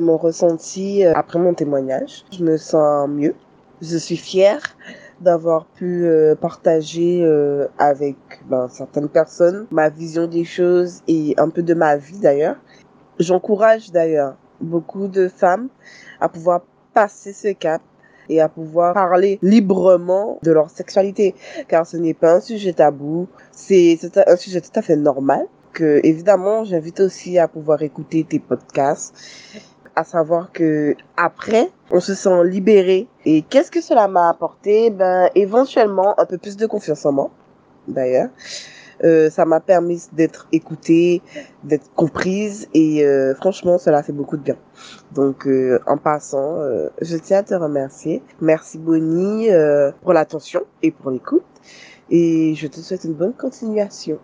mon ressenti euh, après mon témoignage. Je me sens mieux. Je suis fière d'avoir pu euh, partager euh, avec ben, certaines personnes ma vision des choses et un peu de ma vie d'ailleurs. J'encourage d'ailleurs beaucoup de femmes à pouvoir passer ce cap et à pouvoir parler librement de leur sexualité car ce n'est pas un sujet tabou, c'est un sujet tout à fait normal que évidemment j'invite aussi à pouvoir écouter tes podcasts à savoir que après, on se sent libéré. Et qu'est-ce que cela m'a apporté? Ben, éventuellement, un peu plus de confiance en moi, d'ailleurs. Euh, ça m'a permis d'être écoutée, d'être comprise et euh, franchement cela fait beaucoup de bien. Donc euh, en passant, je tiens à te remercier. Merci Bonnie pour l'attention et pour l'écoute et je te souhaite une bonne continuation.